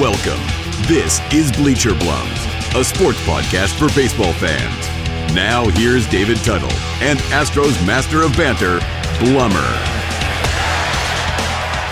Welcome. This is Bleacher Blums, a sports podcast for baseball fans. Now, here's David Tuttle and Astros master of banter, Blummer.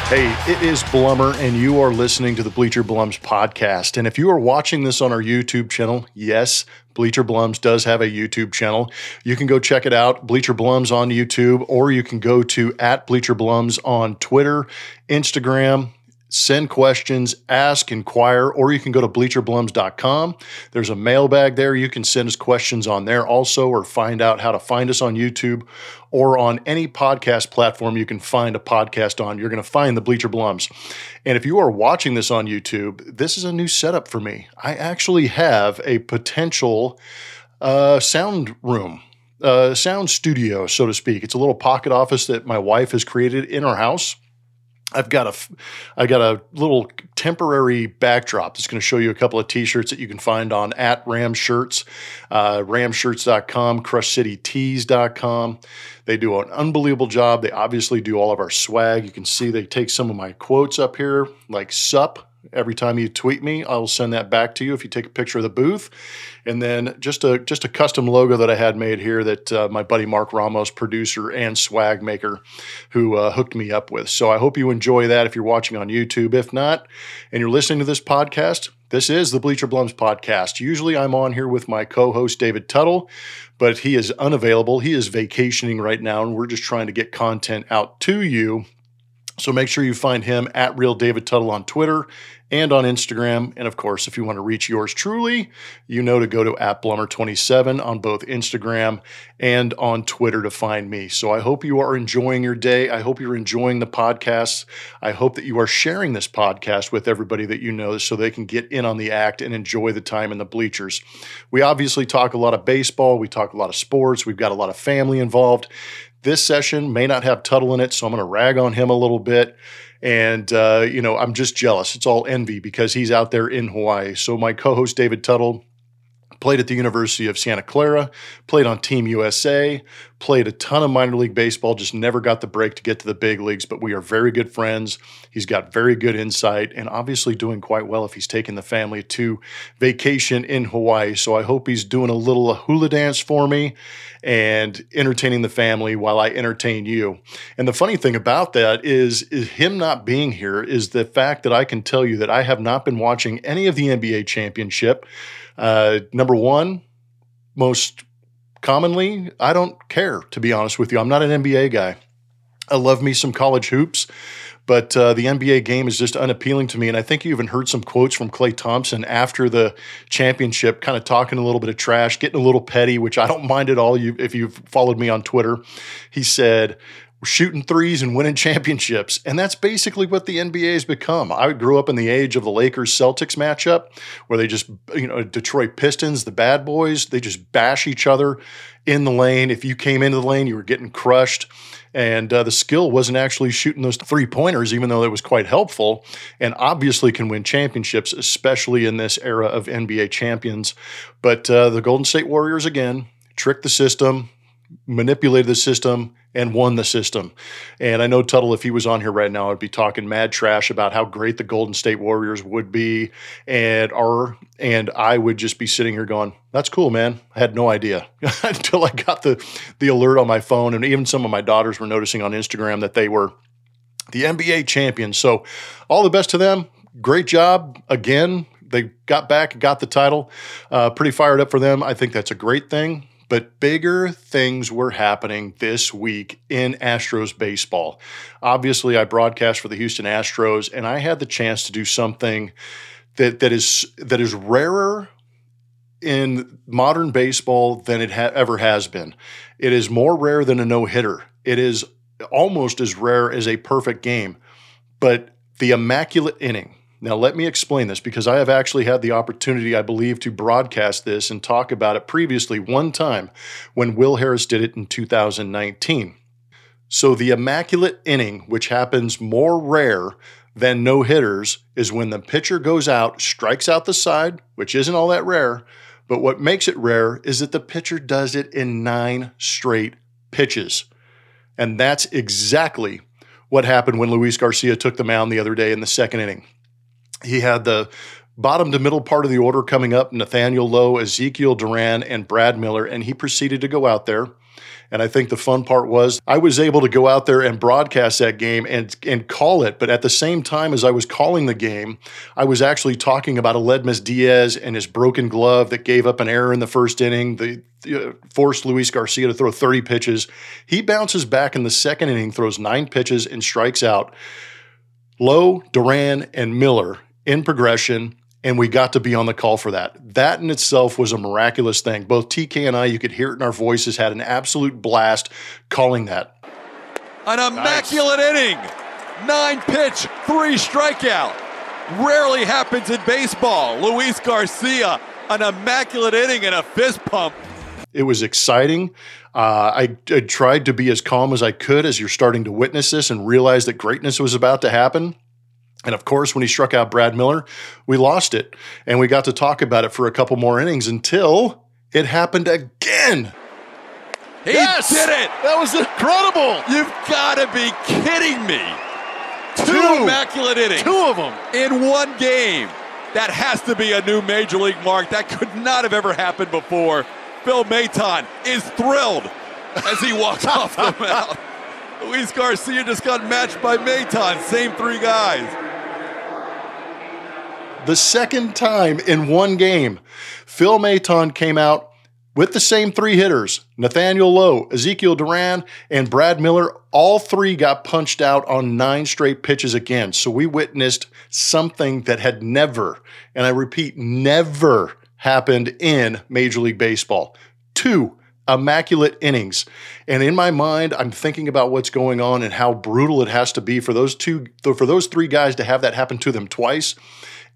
Hey, it is Blummer, and you are listening to the Bleacher Blums podcast. And if you are watching this on our YouTube channel, yes, Bleacher Blums does have a YouTube channel. You can go check it out, Bleacher Blums on YouTube, or you can go to at Bleacher Blums on Twitter, Instagram, send questions, ask, inquire, or you can go to bleacherblums.com. There's a mailbag there. You can send us questions on there also, or find out how to find us on YouTube or on any podcast platform you can find a podcast on. You're going to find the Bleacher Blums. And if you are watching this on YouTube, this is a new setup for me. I actually have a potential uh, sound room. Uh, sound studio, so to speak. It's a little pocket office that my wife has created in our house I've got a, I got a little temporary backdrop that's going to show you a couple of T-shirts that you can find on at Ram Shirts, uh, RamShirts.com, CrushCityTees.com. They do an unbelievable job. They obviously do all of our swag. You can see they take some of my quotes up here, like "sup." Every time you tweet me, I will send that back to you if you take a picture of the booth. And then just a just a custom logo that I had made here that uh, my buddy Mark Ramos, producer and swag maker, who uh, hooked me up with. So I hope you enjoy that if you're watching on YouTube. If not, and you're listening to this podcast, this is the Bleacher Blums podcast. Usually I'm on here with my co-host David Tuttle, but he is unavailable. He is vacationing right now, and we're just trying to get content out to you so make sure you find him at Real David Tuttle on Twitter and on Instagram. And of course, if you want to reach yours truly, you know to go to at Blummer27 on both Instagram and on Twitter to find me. So I hope you are enjoying your day. I hope you're enjoying the podcast. I hope that you are sharing this podcast with everybody that you know so they can get in on the act and enjoy the time in the bleachers. We obviously talk a lot of baseball, we talk a lot of sports, we've got a lot of family involved. This session may not have Tuttle in it, so I'm going to rag on him a little bit. And, uh, you know, I'm just jealous. It's all envy because he's out there in Hawaii. So, my co host, David Tuttle, played at the University of Santa Clara, played on Team USA, played a ton of minor league baseball, just never got the break to get to the big leagues, but we are very good friends. He's got very good insight and obviously doing quite well if he's taking the family to vacation in Hawaii. So I hope he's doing a little hula dance for me and entertaining the family while I entertain you. And the funny thing about that is, is him not being here is the fact that I can tell you that I have not been watching any of the NBA championship. Uh, number one, most commonly, I don't care, to be honest with you. I'm not an NBA guy. I love me some college hoops, but uh, the NBA game is just unappealing to me. And I think you even heard some quotes from Klay Thompson after the championship, kind of talking a little bit of trash, getting a little petty, which I don't mind at all. You, if you've followed me on Twitter, he said, shooting threes and winning championships. And that's basically what the NBA has become. I grew up in the age of the Lakers Celtics matchup where they just, you know, Detroit Pistons, the bad boys, they just bash each other in the lane. If you came into the lane, you were getting crushed. And uh, the skill wasn't actually shooting those three pointers, even though it was quite helpful, and obviously can win championships, especially in this era of NBA champions. But uh, the Golden State Warriors, again, tricked the system, manipulated the system and won the system. And I know Tuttle, if he was on here right now, I'd be talking mad trash about how great the Golden State Warriors would be, and are, and I would just be sitting here going, "That's cool, man." I had no idea until I got the the alert on my phone, and even some of my daughters were noticing on Instagram that they were the NBA champions. So, all the best to them. Great job again. They got back, got the title. Uh, pretty fired up for them. I think that's a great thing. But bigger things were happening this week in Astros baseball. Obviously, I broadcast for the Houston Astros, and I had the chance to do something that that is that is rarer in modern baseball than it ha- ever has been. It is more rare than a no hitter. It is almost as rare as a perfect game. But the immaculate inning now, let me explain this because I have actually had the opportunity, I believe, to broadcast this and talk about it previously one time when Will Harris did it in 2019. So, the immaculate inning, which happens more rare than no hitters, is when the pitcher goes out, strikes out the side, which isn't all that rare. But what makes it rare is that the pitcher does it in nine straight pitches. And that's exactly what happened when Luis Garcia took the mound the other day in the second inning. He had the bottom to middle part of the order coming up Nathaniel Lowe, Ezekiel Duran, and Brad Miller. And he proceeded to go out there. And I think the fun part was I was able to go out there and broadcast that game and, and call it. But at the same time as I was calling the game, I was actually talking about Aledmys Diaz and his broken glove that gave up an error in the first inning, the, uh, forced Luis Garcia to throw 30 pitches. He bounces back in the second inning, throws nine pitches, and strikes out. Lowe, Duran, and Miller in progression and we got to be on the call for that. That in itself was a miraculous thing. Both TK and I, you could hear it in our voices, had an absolute blast calling that. An immaculate nice. inning, nine pitch, three strikeout. Rarely happens in baseball. Luis Garcia, an immaculate inning and a fist pump. It was exciting. Uh, I, I tried to be as calm as I could as you're starting to witness this and realize that greatness was about to happen. And of course, when he struck out Brad Miller, we lost it. And we got to talk about it for a couple more innings until it happened again. He yes! did it! That was incredible! You've got to be kidding me! Two, Two immaculate innings. Two of them. In one game. That has to be a new major league mark. That could not have ever happened before. Phil Maton is thrilled as he walks off the mound. Luis Garcia just got matched by Maton. Same three guys the second time in one game, Phil Maton came out with the same three hitters Nathaniel Lowe, Ezekiel Duran, and Brad Miller. All three got punched out on nine straight pitches again. So we witnessed something that had never, and I repeat, never happened in Major League Baseball. Two immaculate innings. And in my mind, I'm thinking about what's going on and how brutal it has to be for those two, for those three guys to have that happen to them twice.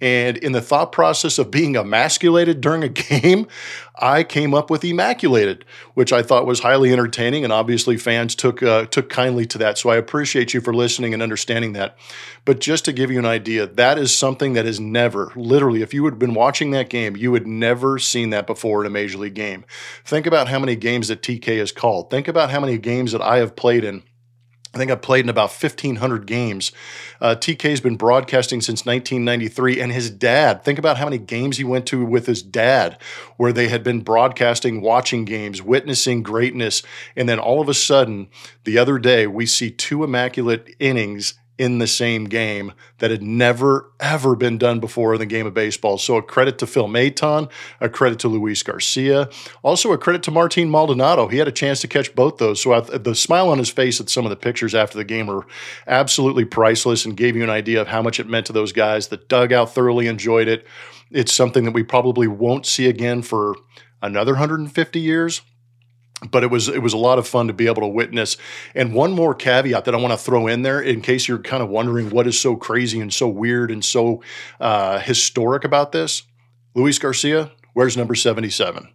And in the thought process of being emasculated during a game, I came up with Immaculated, which I thought was highly entertaining, and obviously fans took uh, took kindly to that. So I appreciate you for listening and understanding that. But just to give you an idea, that is something that is never, literally, if you had been watching that game, you had never seen that before in a major league game. Think about how many games that TK has called. Think about how many games that I have played in I think I've played in about 1,500 games. Uh, TK's been broadcasting since 1993, and his dad, think about how many games he went to with his dad, where they had been broadcasting, watching games, witnessing greatness. And then all of a sudden, the other day, we see two immaculate innings in the same game that had never, ever been done before in the game of baseball. So a credit to Phil Maton, a credit to Luis Garcia, also a credit to Martin Maldonado. He had a chance to catch both those. So I, the smile on his face at some of the pictures after the game were absolutely priceless and gave you an idea of how much it meant to those guys. The dugout thoroughly enjoyed it. It's something that we probably won't see again for another 150 years but it was it was a lot of fun to be able to witness. And one more caveat that I want to throw in there, in case you're kind of wondering what is so crazy and so weird and so uh, historic about this, Luis Garcia, where's number seventy seven?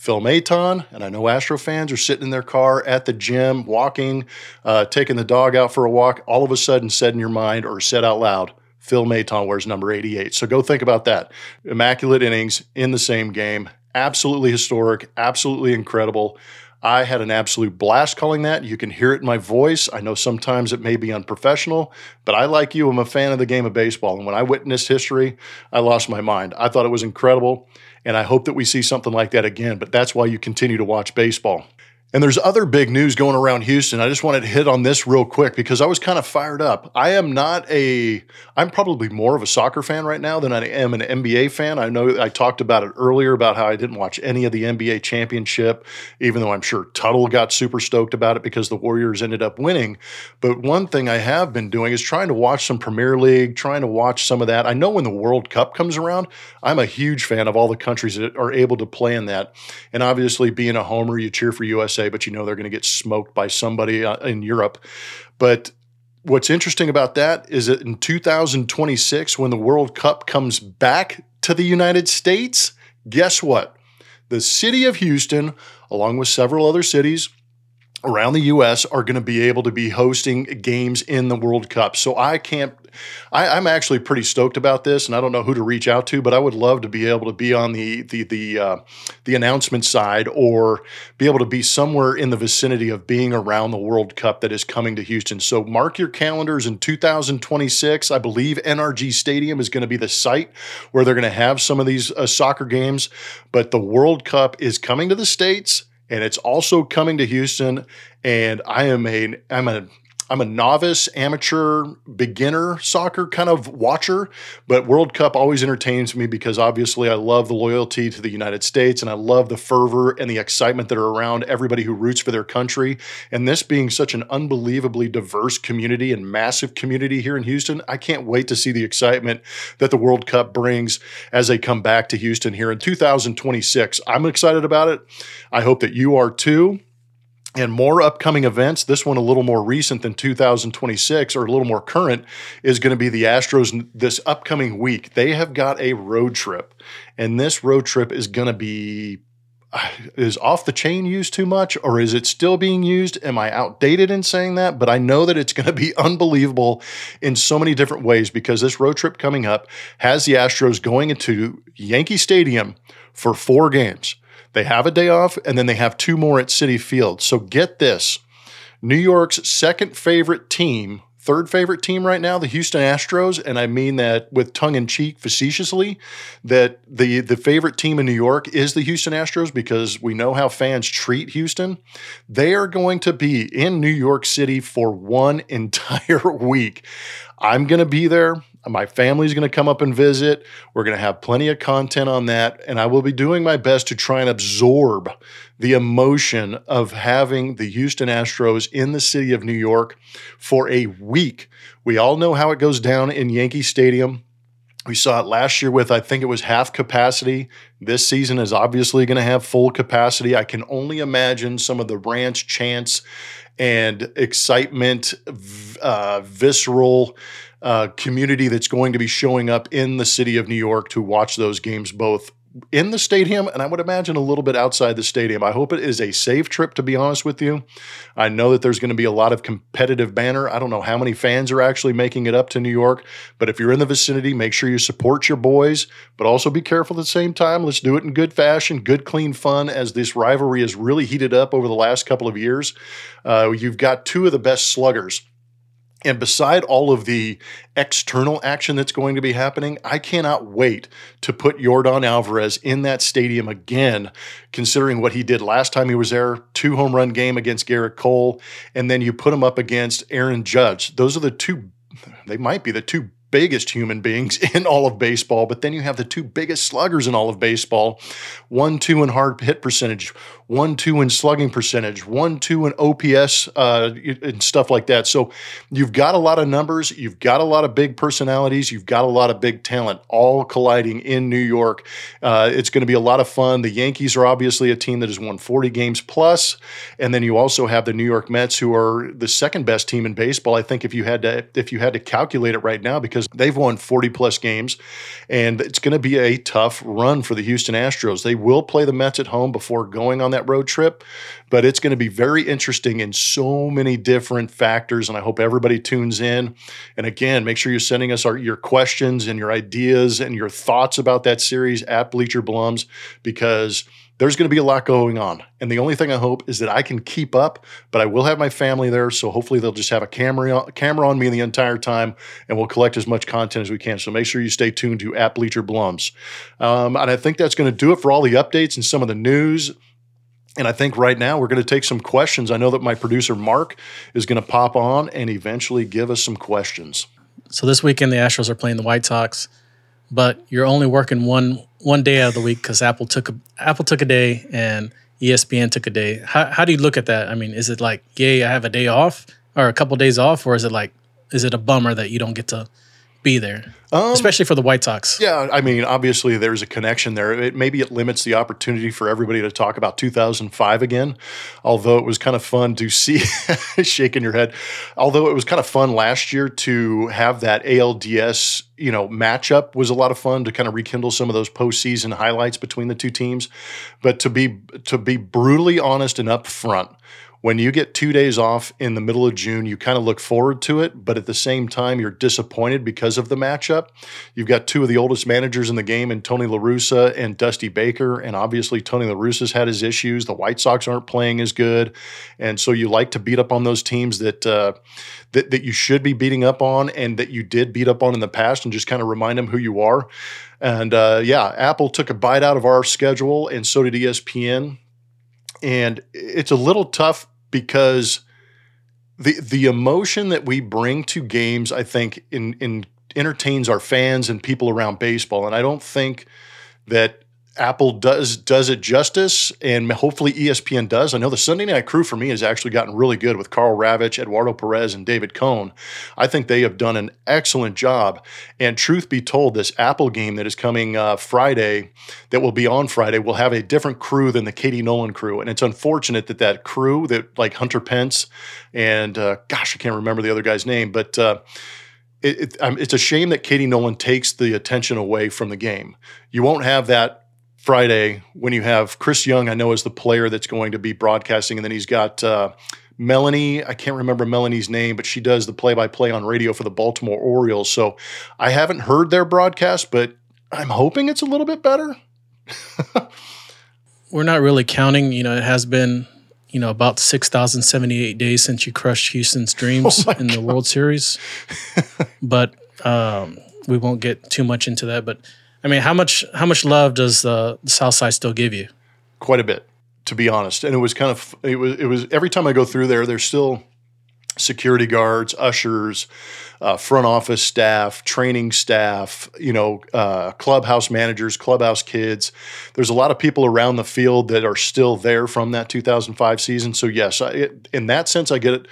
Phil Maton, and I know Astro fans are sitting in their car at the gym, walking, uh, taking the dog out for a walk. All of a sudden, said in your mind or said out loud, Phil Maton wears number 88. So go think about that. Immaculate innings in the same game. Absolutely historic, absolutely incredible. I had an absolute blast calling that. You can hear it in my voice. I know sometimes it may be unprofessional, but I, like you, am a fan of the game of baseball. And when I witnessed history, I lost my mind. I thought it was incredible. And I hope that we see something like that again. But that's why you continue to watch baseball. And there's other big news going around Houston. I just wanted to hit on this real quick because I was kind of fired up. I am not a, I'm probably more of a soccer fan right now than I am an NBA fan. I know I talked about it earlier about how I didn't watch any of the NBA championship, even though I'm sure Tuttle got super stoked about it because the Warriors ended up winning. But one thing I have been doing is trying to watch some Premier League, trying to watch some of that. I know when the World Cup comes around, I'm a huge fan of all the countries that are able to play in that. And obviously, being a homer, you cheer for USA but you know they're going to get smoked by somebody uh, in Europe. But what's interesting about that is that in 2026, when the World Cup comes back to the United States, guess what? The city of Houston, along with several other cities, around the US are going to be able to be hosting games in the World Cup. So I can't I, am actually pretty stoked about this, and I don't know who to reach out to, but I would love to be able to be on the the the uh, the announcement side or be able to be somewhere in the vicinity of being around the World Cup that is coming to Houston. So mark your calendars in 2026. I believe NRG Stadium is going to be the site where they're going to have some of these uh, soccer games, but the World Cup is coming to the states and it's also coming to Houston. And I am a I'm a I'm a novice, amateur, beginner soccer kind of watcher, but World Cup always entertains me because obviously I love the loyalty to the United States and I love the fervor and the excitement that are around everybody who roots for their country. And this being such an unbelievably diverse community and massive community here in Houston, I can't wait to see the excitement that the World Cup brings as they come back to Houston here in 2026. I'm excited about it. I hope that you are too and more upcoming events. This one a little more recent than 2026 or a little more current is going to be the Astros this upcoming week. They have got a road trip, and this road trip is going to be is off the chain used too much or is it still being used? Am I outdated in saying that? But I know that it's going to be unbelievable in so many different ways because this road trip coming up has the Astros going into Yankee Stadium for four games. They have a day off, and then they have two more at Citi Field. So get this New York's second favorite team, third favorite team right now, the Houston Astros, and I mean that with tongue in cheek, facetiously, that the, the favorite team in New York is the Houston Astros because we know how fans treat Houston. They are going to be in New York City for one entire week. I'm going to be there. My family's going to come up and visit. We're going to have plenty of content on that. And I will be doing my best to try and absorb the emotion of having the Houston Astros in the city of New York for a week. We all know how it goes down in Yankee Stadium. We saw it last year with, I think it was half capacity. This season is obviously going to have full capacity. I can only imagine some of the ranch chants and excitement, uh, visceral uh, community that's going to be showing up in the city of New York to watch those games both in the stadium and I would imagine a little bit outside the stadium. I hope it is a safe trip, to be honest with you. I know that there's going to be a lot of competitive banner. I don't know how many fans are actually making it up to New York, but if you're in the vicinity, make sure you support your boys, but also be careful at the same time. Let's do it in good fashion, good, clean fun, as this rivalry has really heated up over the last couple of years. Uh, you've got two of the best sluggers and beside all of the external action that's going to be happening, I cannot wait to put Yordan Alvarez in that stadium again, considering what he did last time he was there two home run game against Gerrit Cole. And then you put him up against Aaron Judge. Those are the two, they might be the two biggest human beings in all of baseball, but then you have the two biggest sluggers in all of baseball one, two in hard hit percentage, one, two in slugging percentage, one, two in OPS, uh, and stuff like that. So you've got a lot of numbers, you've got a lot of big personalities, you've got a lot of big talent all colliding in New York. Uh, it's going to be a lot of fun. The Yankees are obviously a team that has won 40 games plus, and then you also have the New York Mets, who are the second best team in baseball. I think if you had to if you had to calculate it right now, because they've won 40 plus games, and it's going to be a tough run for the Houston Astros. They will play the Mets at home before going on that that road trip. But it's going to be very interesting in so many different factors. And I hope everybody tunes in. And again, make sure you're sending us our, your questions and your ideas and your thoughts about that series at Bleacher Blums because there's going to be a lot going on. And the only thing I hope is that I can keep up, but I will have my family there. So hopefully they'll just have a camera, camera on me the entire time and we'll collect as much content as we can. So make sure you stay tuned to at Bleacher Blums. Um, and I think that's going to do it for all the updates and some of the news. And I think right now we're going to take some questions. I know that my producer Mark is going to pop on and eventually give us some questions. So this weekend the Astros are playing the White Sox, but you're only working one one day out of the week because Apple took a Apple took a day and ESPN took a day. How how do you look at that? I mean, is it like, yay, I have a day off or a couple days off, or is it like, is it a bummer that you don't get to be there, um, especially for the White Sox. Yeah, I mean, obviously there's a connection there. It, maybe it limits the opportunity for everybody to talk about 2005 again. Although it was kind of fun to see, shaking your head. Although it was kind of fun last year to have that ALDS, you know, matchup was a lot of fun to kind of rekindle some of those postseason highlights between the two teams. But to be to be brutally honest and upfront when you get two days off in the middle of June, you kind of look forward to it, but at the same time, you're disappointed because of the matchup. You've got two of the oldest managers in the game, and Tony La Russa and Dusty Baker, and obviously Tony La Russa's had his issues. The White Sox aren't playing as good, and so you like to beat up on those teams that uh, that that you should be beating up on, and that you did beat up on in the past, and just kind of remind them who you are. And uh, yeah, Apple took a bite out of our schedule, and so did ESPN. And it's a little tough because the the emotion that we bring to games, I think, in, in entertains our fans and people around baseball. And I don't think that Apple does does it justice, and hopefully ESPN does. I know the Sunday Night Crew for me has actually gotten really good with Karl Ravech, Eduardo Perez, and David Cone. I think they have done an excellent job. And truth be told, this Apple game that is coming uh, Friday, that will be on Friday, will have a different crew than the Katie Nolan crew. And it's unfortunate that that crew, that like Hunter Pence, and uh, gosh, I can't remember the other guy's name, but. Uh, it, it, um, it's a shame that Katie Nolan takes the attention away from the game. You won't have that Friday when you have Chris Young, I know is the player that's going to be broadcasting, and then he's got uh, Melanie. I can't remember Melanie's name, but she does the play-by-play on radio for the Baltimore Orioles. So I haven't heard their broadcast, but I'm hoping it's a little bit better. We're not really counting. You know, it has been you know about 6078 days since you crushed houston's dreams oh in the world series but um, we won't get too much into that but I mean, how much how much love does the, the South Side still give you? Quite a bit, to be honest. And it was kind of it was it was every time I go through there, there's still security guards, ushers, uh, front office staff, training staff, you know, uh, clubhouse managers, clubhouse kids. There's a lot of people around the field that are still there from that 2005 season. So yes, I, it, in that sense, I get it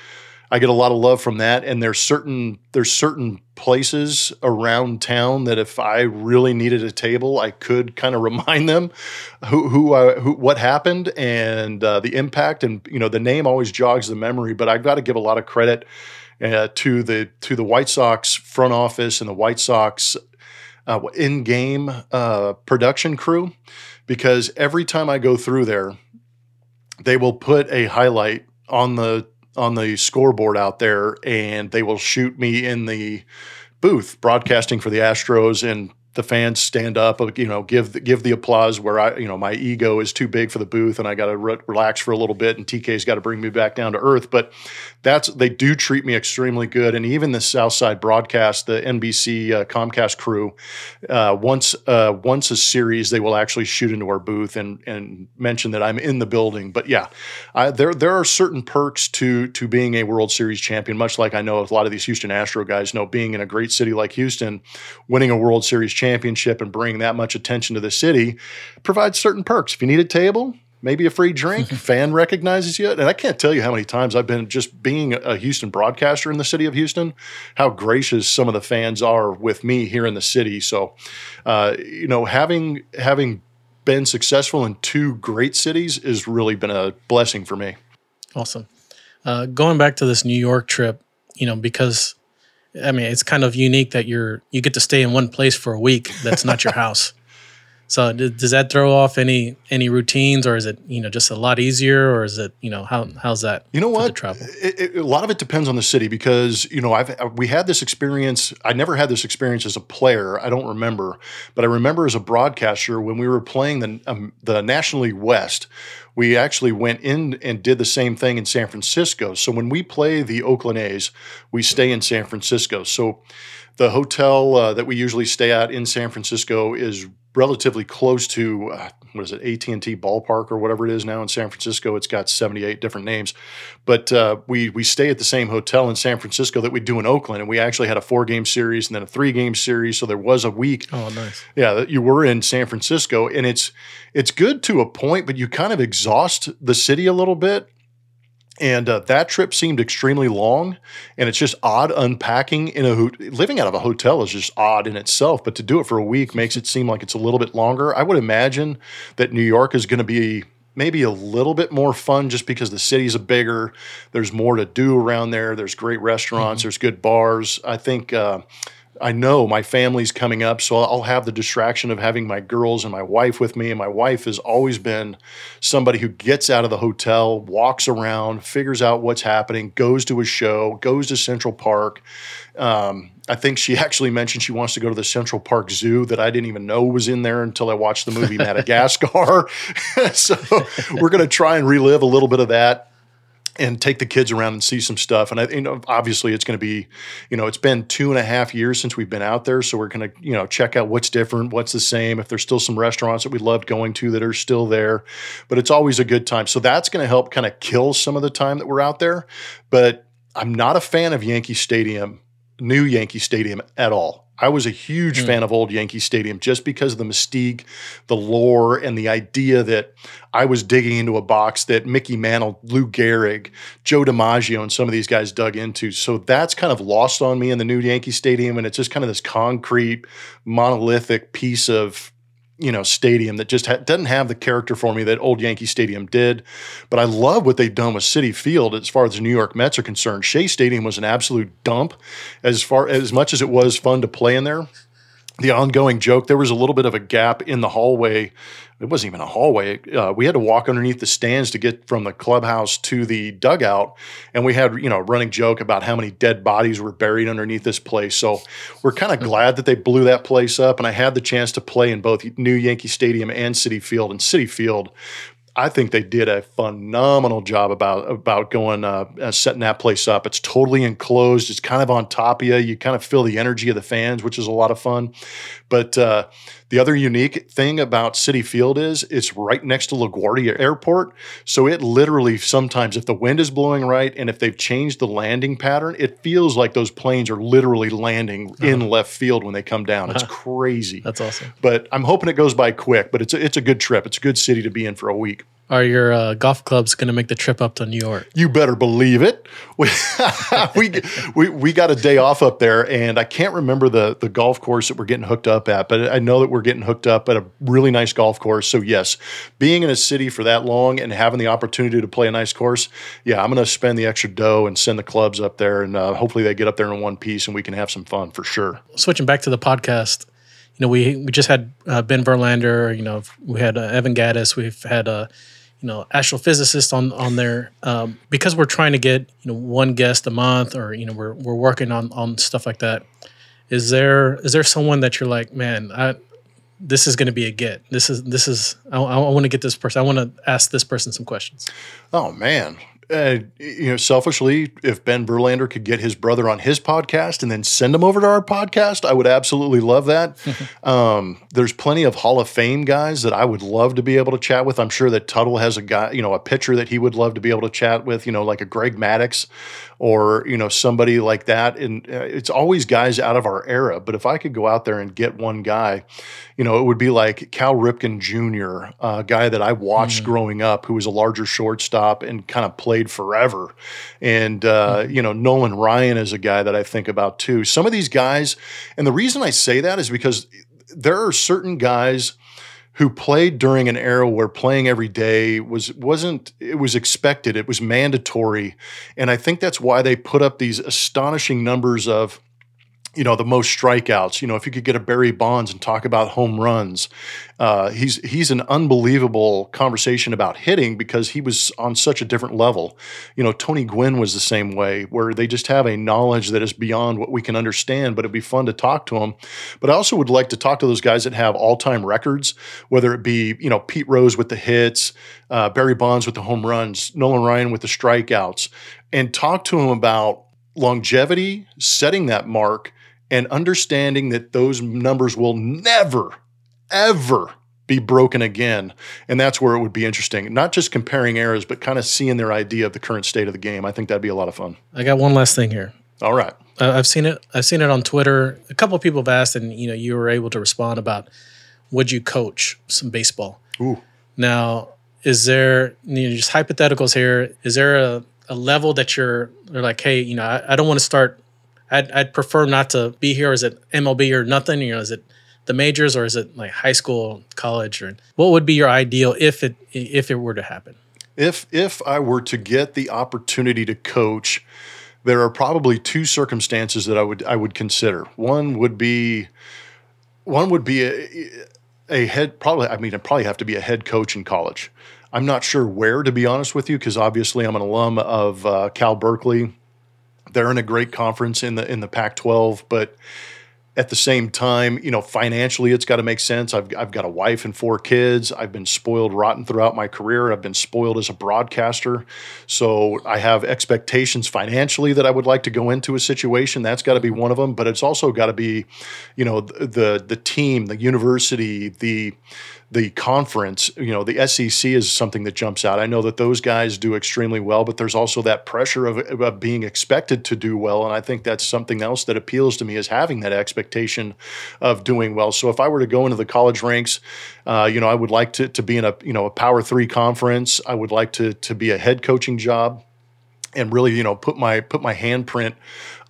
I get a lot of love from that. And there's certain there's certain places around town that if I really needed a table, I could kind of remind them who who, uh, who what happened and uh, the impact. And you know, the name always jogs the memory. But I've got to give a lot of credit uh, to the to the White Sox front office and the White Sox uh, in game uh, production crew because every time I go through there, they will put a highlight on the on the scoreboard out there, and they will shoot me in the booth broadcasting for the Astros and the fans stand up, you know, give the, give the applause where I, you know, my ego is too big for the booth and I got to re- relax for a little bit and TK's got to bring me back down to earth. But that's they do treat me extremely good, and even the Southside broadcast, the NBC uh, Comcast crew, uh, once uh, once a series they will actually shoot into our booth and and mention that I'm in the building. But yeah, I, there there are certain perks to to being a World Series champion, much like I know a lot of these Houston Astro guys know being in a great city like Houston, winning a World Series championship championship and bring that much attention to the city provides certain perks. If you need a table, maybe a free drink, fan recognizes you. And I can't tell you how many times I've been just being a Houston broadcaster in the city of Houston, how gracious some of the fans are with me here in the city. So, uh, you know, having having been successful in two great cities has really been a blessing for me. Awesome. Uh, going back to this New York trip, you know, because I mean, it's kind of unique that you're you get to stay in one place for a week. That's not your house. So does that throw off any any routines, or is it you know just a lot easier, or is it you know how how's that? You know what? Travel? It, it, a lot of it depends on the city because you know I've we had this experience. I never had this experience as a player. I don't remember, but I remember as a broadcaster when we were playing the um, the National League West we actually went in and did the same thing in San Francisco. So when we play the Oakland A's, we stay in San Francisco. So the hotel uh, that we usually stay at in San Francisco is relatively close to uh, what is it AT&T ballpark or whatever it is now in San Francisco. It's got 78 different names. But uh, we we stay at the same hotel in San Francisco that we do in Oakland and we actually had a four game series and then a three game series so there was a week. Oh nice. Yeah that you were in San Francisco and it's it's good to a point but you kind of exhaust the city a little bit and uh, that trip seemed extremely long, and it's just odd unpacking in a living out of a hotel is just odd in itself. But to do it for a week makes it seem like it's a little bit longer. I would imagine that New York is going to be maybe a little bit more fun just because the city's a bigger. There's more to do around there. There's great restaurants. Mm-hmm. There's good bars. I think. Uh, I know my family's coming up, so I'll have the distraction of having my girls and my wife with me. And my wife has always been somebody who gets out of the hotel, walks around, figures out what's happening, goes to a show, goes to Central Park. Um, I think she actually mentioned she wants to go to the Central Park Zoo that I didn't even know was in there until I watched the movie Madagascar. so we're going to try and relive a little bit of that and take the kids around and see some stuff. And I, you know, obviously it's going to be, you know, it's been two and a half years since we've been out there, so we're going to, you know, check out what's different, what's the same. If there's still some restaurants that we loved going to that are still there, but it's always a good time. So that's going to help kind of kill some of the time that we're out there. But I'm not a fan of Yankee Stadium, new Yankee Stadium at all. I was a huge mm. fan of old Yankee Stadium just because of the mystique, the lore, and the idea that I was digging into a box that Mickey Mantle, Lou Gehrig, Joe DiMaggio, and some of these guys dug into. So that's kind of lost on me in the new Yankee Stadium. And it's just kind of this concrete, monolithic piece of you know stadium that just ha- doesn't have the character for me that old Yankee Stadium did. But I love what they've done with Citi Field as far as the New York Mets are concerned. Shea Stadium was an absolute dump as far as much as it was fun to play in there. The ongoing joke there was a little bit of a gap in the hallway it wasn't even a hallway. Uh, we had to walk underneath the stands to get from the clubhouse to the dugout, and we had you know a running joke about how many dead bodies were buried underneath this place. So we're kind of glad that they blew that place up, and I had the chance to play in both New Yankee Stadium and Citi Field. And Citi Field I think they did a phenomenal job about about going uh, uh, setting that place up. It's totally enclosed. It's kind of on top of you. You kind of feel the energy of the fans, which is a lot of fun. But uh, the other unique thing about Citi Field is it's right next to LaGuardia Airport. So it literally sometimes, if the wind is blowing right and if they've changed the landing pattern, it feels like those planes are literally landing uh-huh. in left field when they come down. It's uh-huh. crazy. That's awesome. But I'm hoping it goes by quick. But it's a, it's a good trip. It's a good city to be in for a week. Are your uh, golf clubs going to make the trip up to New York? You better believe it. We, we, we, we got a day off up there, and I can't remember the, the golf course that we're getting hooked up at, but I know that we're getting hooked up at a really nice golf course. So, yes, being in a city for that long and having the opportunity to play a nice course, yeah, I'm going to spend the extra dough and send the clubs up there, and uh, hopefully they get up there in one piece and we can have some fun for sure. Switching back to the podcast, you know, we, we just had uh, Ben Verlander, you know, we had uh, Evan Gattis. we've had uh, you know astrophysicists on on there um, because we're trying to get you know one guest a month or you know we're we're working on on stuff like that. Is there is there someone that you're like, man, I, this is going to be a get. This is this is I, I want to get this person. I want to ask this person some questions. Oh man, uh, you know, selfishly, if Ben Verlander could get his brother on his podcast and then send him over to our podcast, I would absolutely love that. um, there's plenty of Hall of Fame guys that I would love to be able to chat with. I'm sure that Tuttle has a guy, you know, a pitcher that he would love to be able to chat with, you know, like a Greg Maddux or you know somebody like that and uh, it's always guys out of our era but if i could go out there and get one guy you know it would be like cal ripken jr a guy that i watched mm-hmm. growing up who was a larger shortstop and kind of played forever and uh, mm-hmm. you know nolan ryan is a guy that i think about too some of these guys and the reason i say that is because there are certain guys who played during an era where playing every day was wasn't it was expected it was mandatory and i think that's why they put up these astonishing numbers of you know the most strikeouts. You know, if you could get a Barry Bonds and talk about home runs, uh, he's he's an unbelievable conversation about hitting because he was on such a different level. You know, Tony Gwynn was the same way, where they just have a knowledge that is beyond what we can understand. But it'd be fun to talk to them. But I also would like to talk to those guys that have all time records, whether it be you know Pete Rose with the hits, uh, Barry Bonds with the home runs, Nolan Ryan with the strikeouts, and talk to them about longevity, setting that mark and understanding that those numbers will never, ever be broken again. And that's where it would be interesting. Not just comparing eras, but kind of seeing their idea of the current state of the game. I think that'd be a lot of fun. I got one last thing here. All right. Uh, I've seen it. I've seen it on Twitter. A couple of people have asked, and you know, you were able to respond about would you coach some baseball? Ooh. Now, is there you know, just hypotheticals here? Is there a, a level that you're, you're like, hey, you know, I, I don't want to start I'd, I'd prefer not to be here. Is it MLB or nothing? You know, is it the majors or is it like high school, college, or what would be your ideal if it if it were to happen? If if I were to get the opportunity to coach, there are probably two circumstances that I would I would consider. One would be one would be a, a head probably I mean it probably have to be a head coach in college. I'm not sure where to be honest with you because obviously I'm an alum of uh, Cal Berkeley. They're in a great conference in the in the Pac-12, but at the same time, you know, financially, it's got to make sense. I've, I've got a wife and four kids. I've been spoiled rotten throughout my career. I've been spoiled as a broadcaster. So I have expectations financially that I would like to go into a situation. That's got to be one of them. But it's also got to be, you know, the, the, the team, the university, the, the conference, you know, the SEC is something that jumps out. I know that those guys do extremely well, but there's also that pressure of, of being expected to do well. And I think that's something else that appeals to me is having that expectation of doing well. So if I were to go into the college ranks, uh, you know, I would like to, to be in a, you know, a power three conference. I would like to, to be a head coaching job and really, you know, put my, put my handprint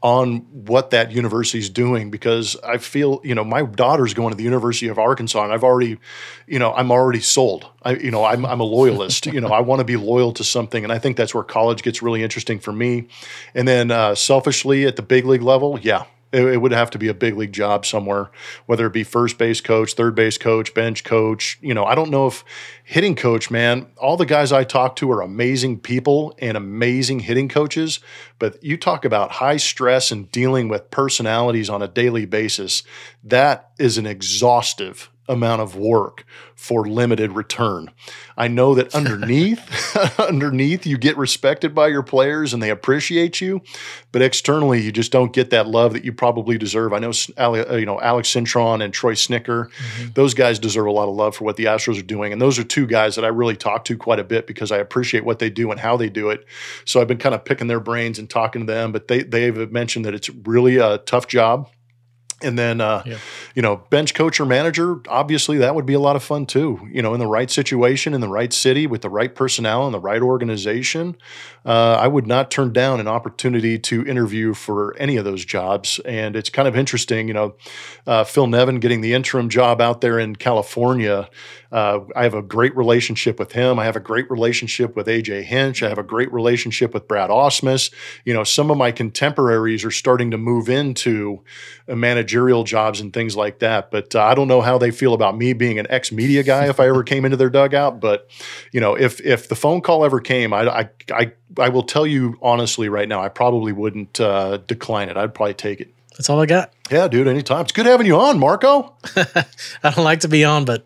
on what that university is doing because I feel, you know, my daughter's going to the University of Arkansas and I've already, you know, I'm already sold. I, you know, I'm, I'm a loyalist, you know, I want to be loyal to something. And I think that's where college gets really interesting for me. And then uh, selfishly at the big league level, yeah, it, it, would have to be a big league job somewhere, whether it be first base coach, third base coach, bench coach. You know, I don't know if hitting coach, man, all the guys I talk to are amazing people and amazing hitting coaches. But you talk about high stress and dealing with personalities on a daily basis. That is an exhaustive amount of work for limited return. I know that underneath underneath you get respected by your players and they appreciate you, but externally you just don't get that love that you probably deserve. I know uh, you know Alex Cintron and Troy Snitker, Mm-hmm. Those guys deserve a lot of love for what the Astros are doing and those are two guys that I really talk to quite a bit because I appreciate what they do and how they do it. So I've been kind of picking their brains and talking to them, but they they've mentioned that it's really a tough job and then, uh, yeah. You know, bench coach or manager, obviously that would be a lot of fun too. You know, in the right situation, in the right city, with the right personnel and the right organization, uh, I would not turn down an opportunity to interview for any of those jobs. And it's kind of interesting, you know, uh, Phil Nevin getting the interim job out there in California. Uh, I have a great relationship with him. I have a great relationship with AJ Hinch. I have a great relationship with Brad Ausmus. You know, some of my contemporaries are starting to move into managerial jobs and things like that. But uh, I don't know how they feel about me being an ex media guy if I ever came into their dugout. But you know, if if the phone call ever came, I I I, I will tell you honestly right now, I probably wouldn't uh, decline it. I'd probably take it. That's all I got. Yeah, dude. Anytime. It's good having you on, Marco. I don't like to be on, but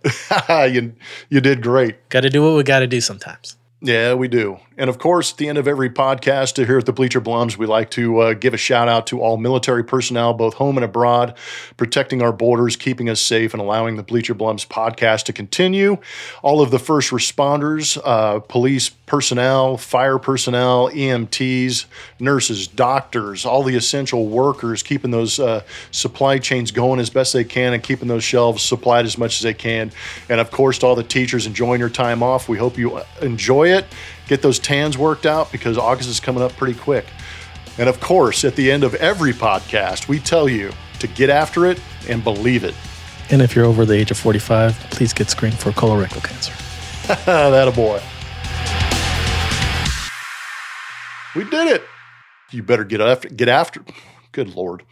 you you did great. Got to do what we got to do sometimes. Yeah, we do. And of course, at the end of every podcast here at the Bleacher Blums, we like to uh, give a shout out to all military personnel, both home and abroad, protecting our borders, keeping us safe, and allowing the Bleacher Blums podcast to continue. All of the first responders, uh, police personnel, fire personnel, EMTs, nurses, doctors, all the essential workers, keeping those uh, supply chains going as best they can and keeping those shelves supplied as much as they can. And of course, to all the teachers enjoying your time off, we hope you enjoy it get those tans worked out because August is coming up pretty quick. And of course, at the end of every podcast, we tell you to get after it and believe it. And if you're over the age of 45, please get screened for colorectal cancer. that a boy. We did it. You better get after get after. Good lord.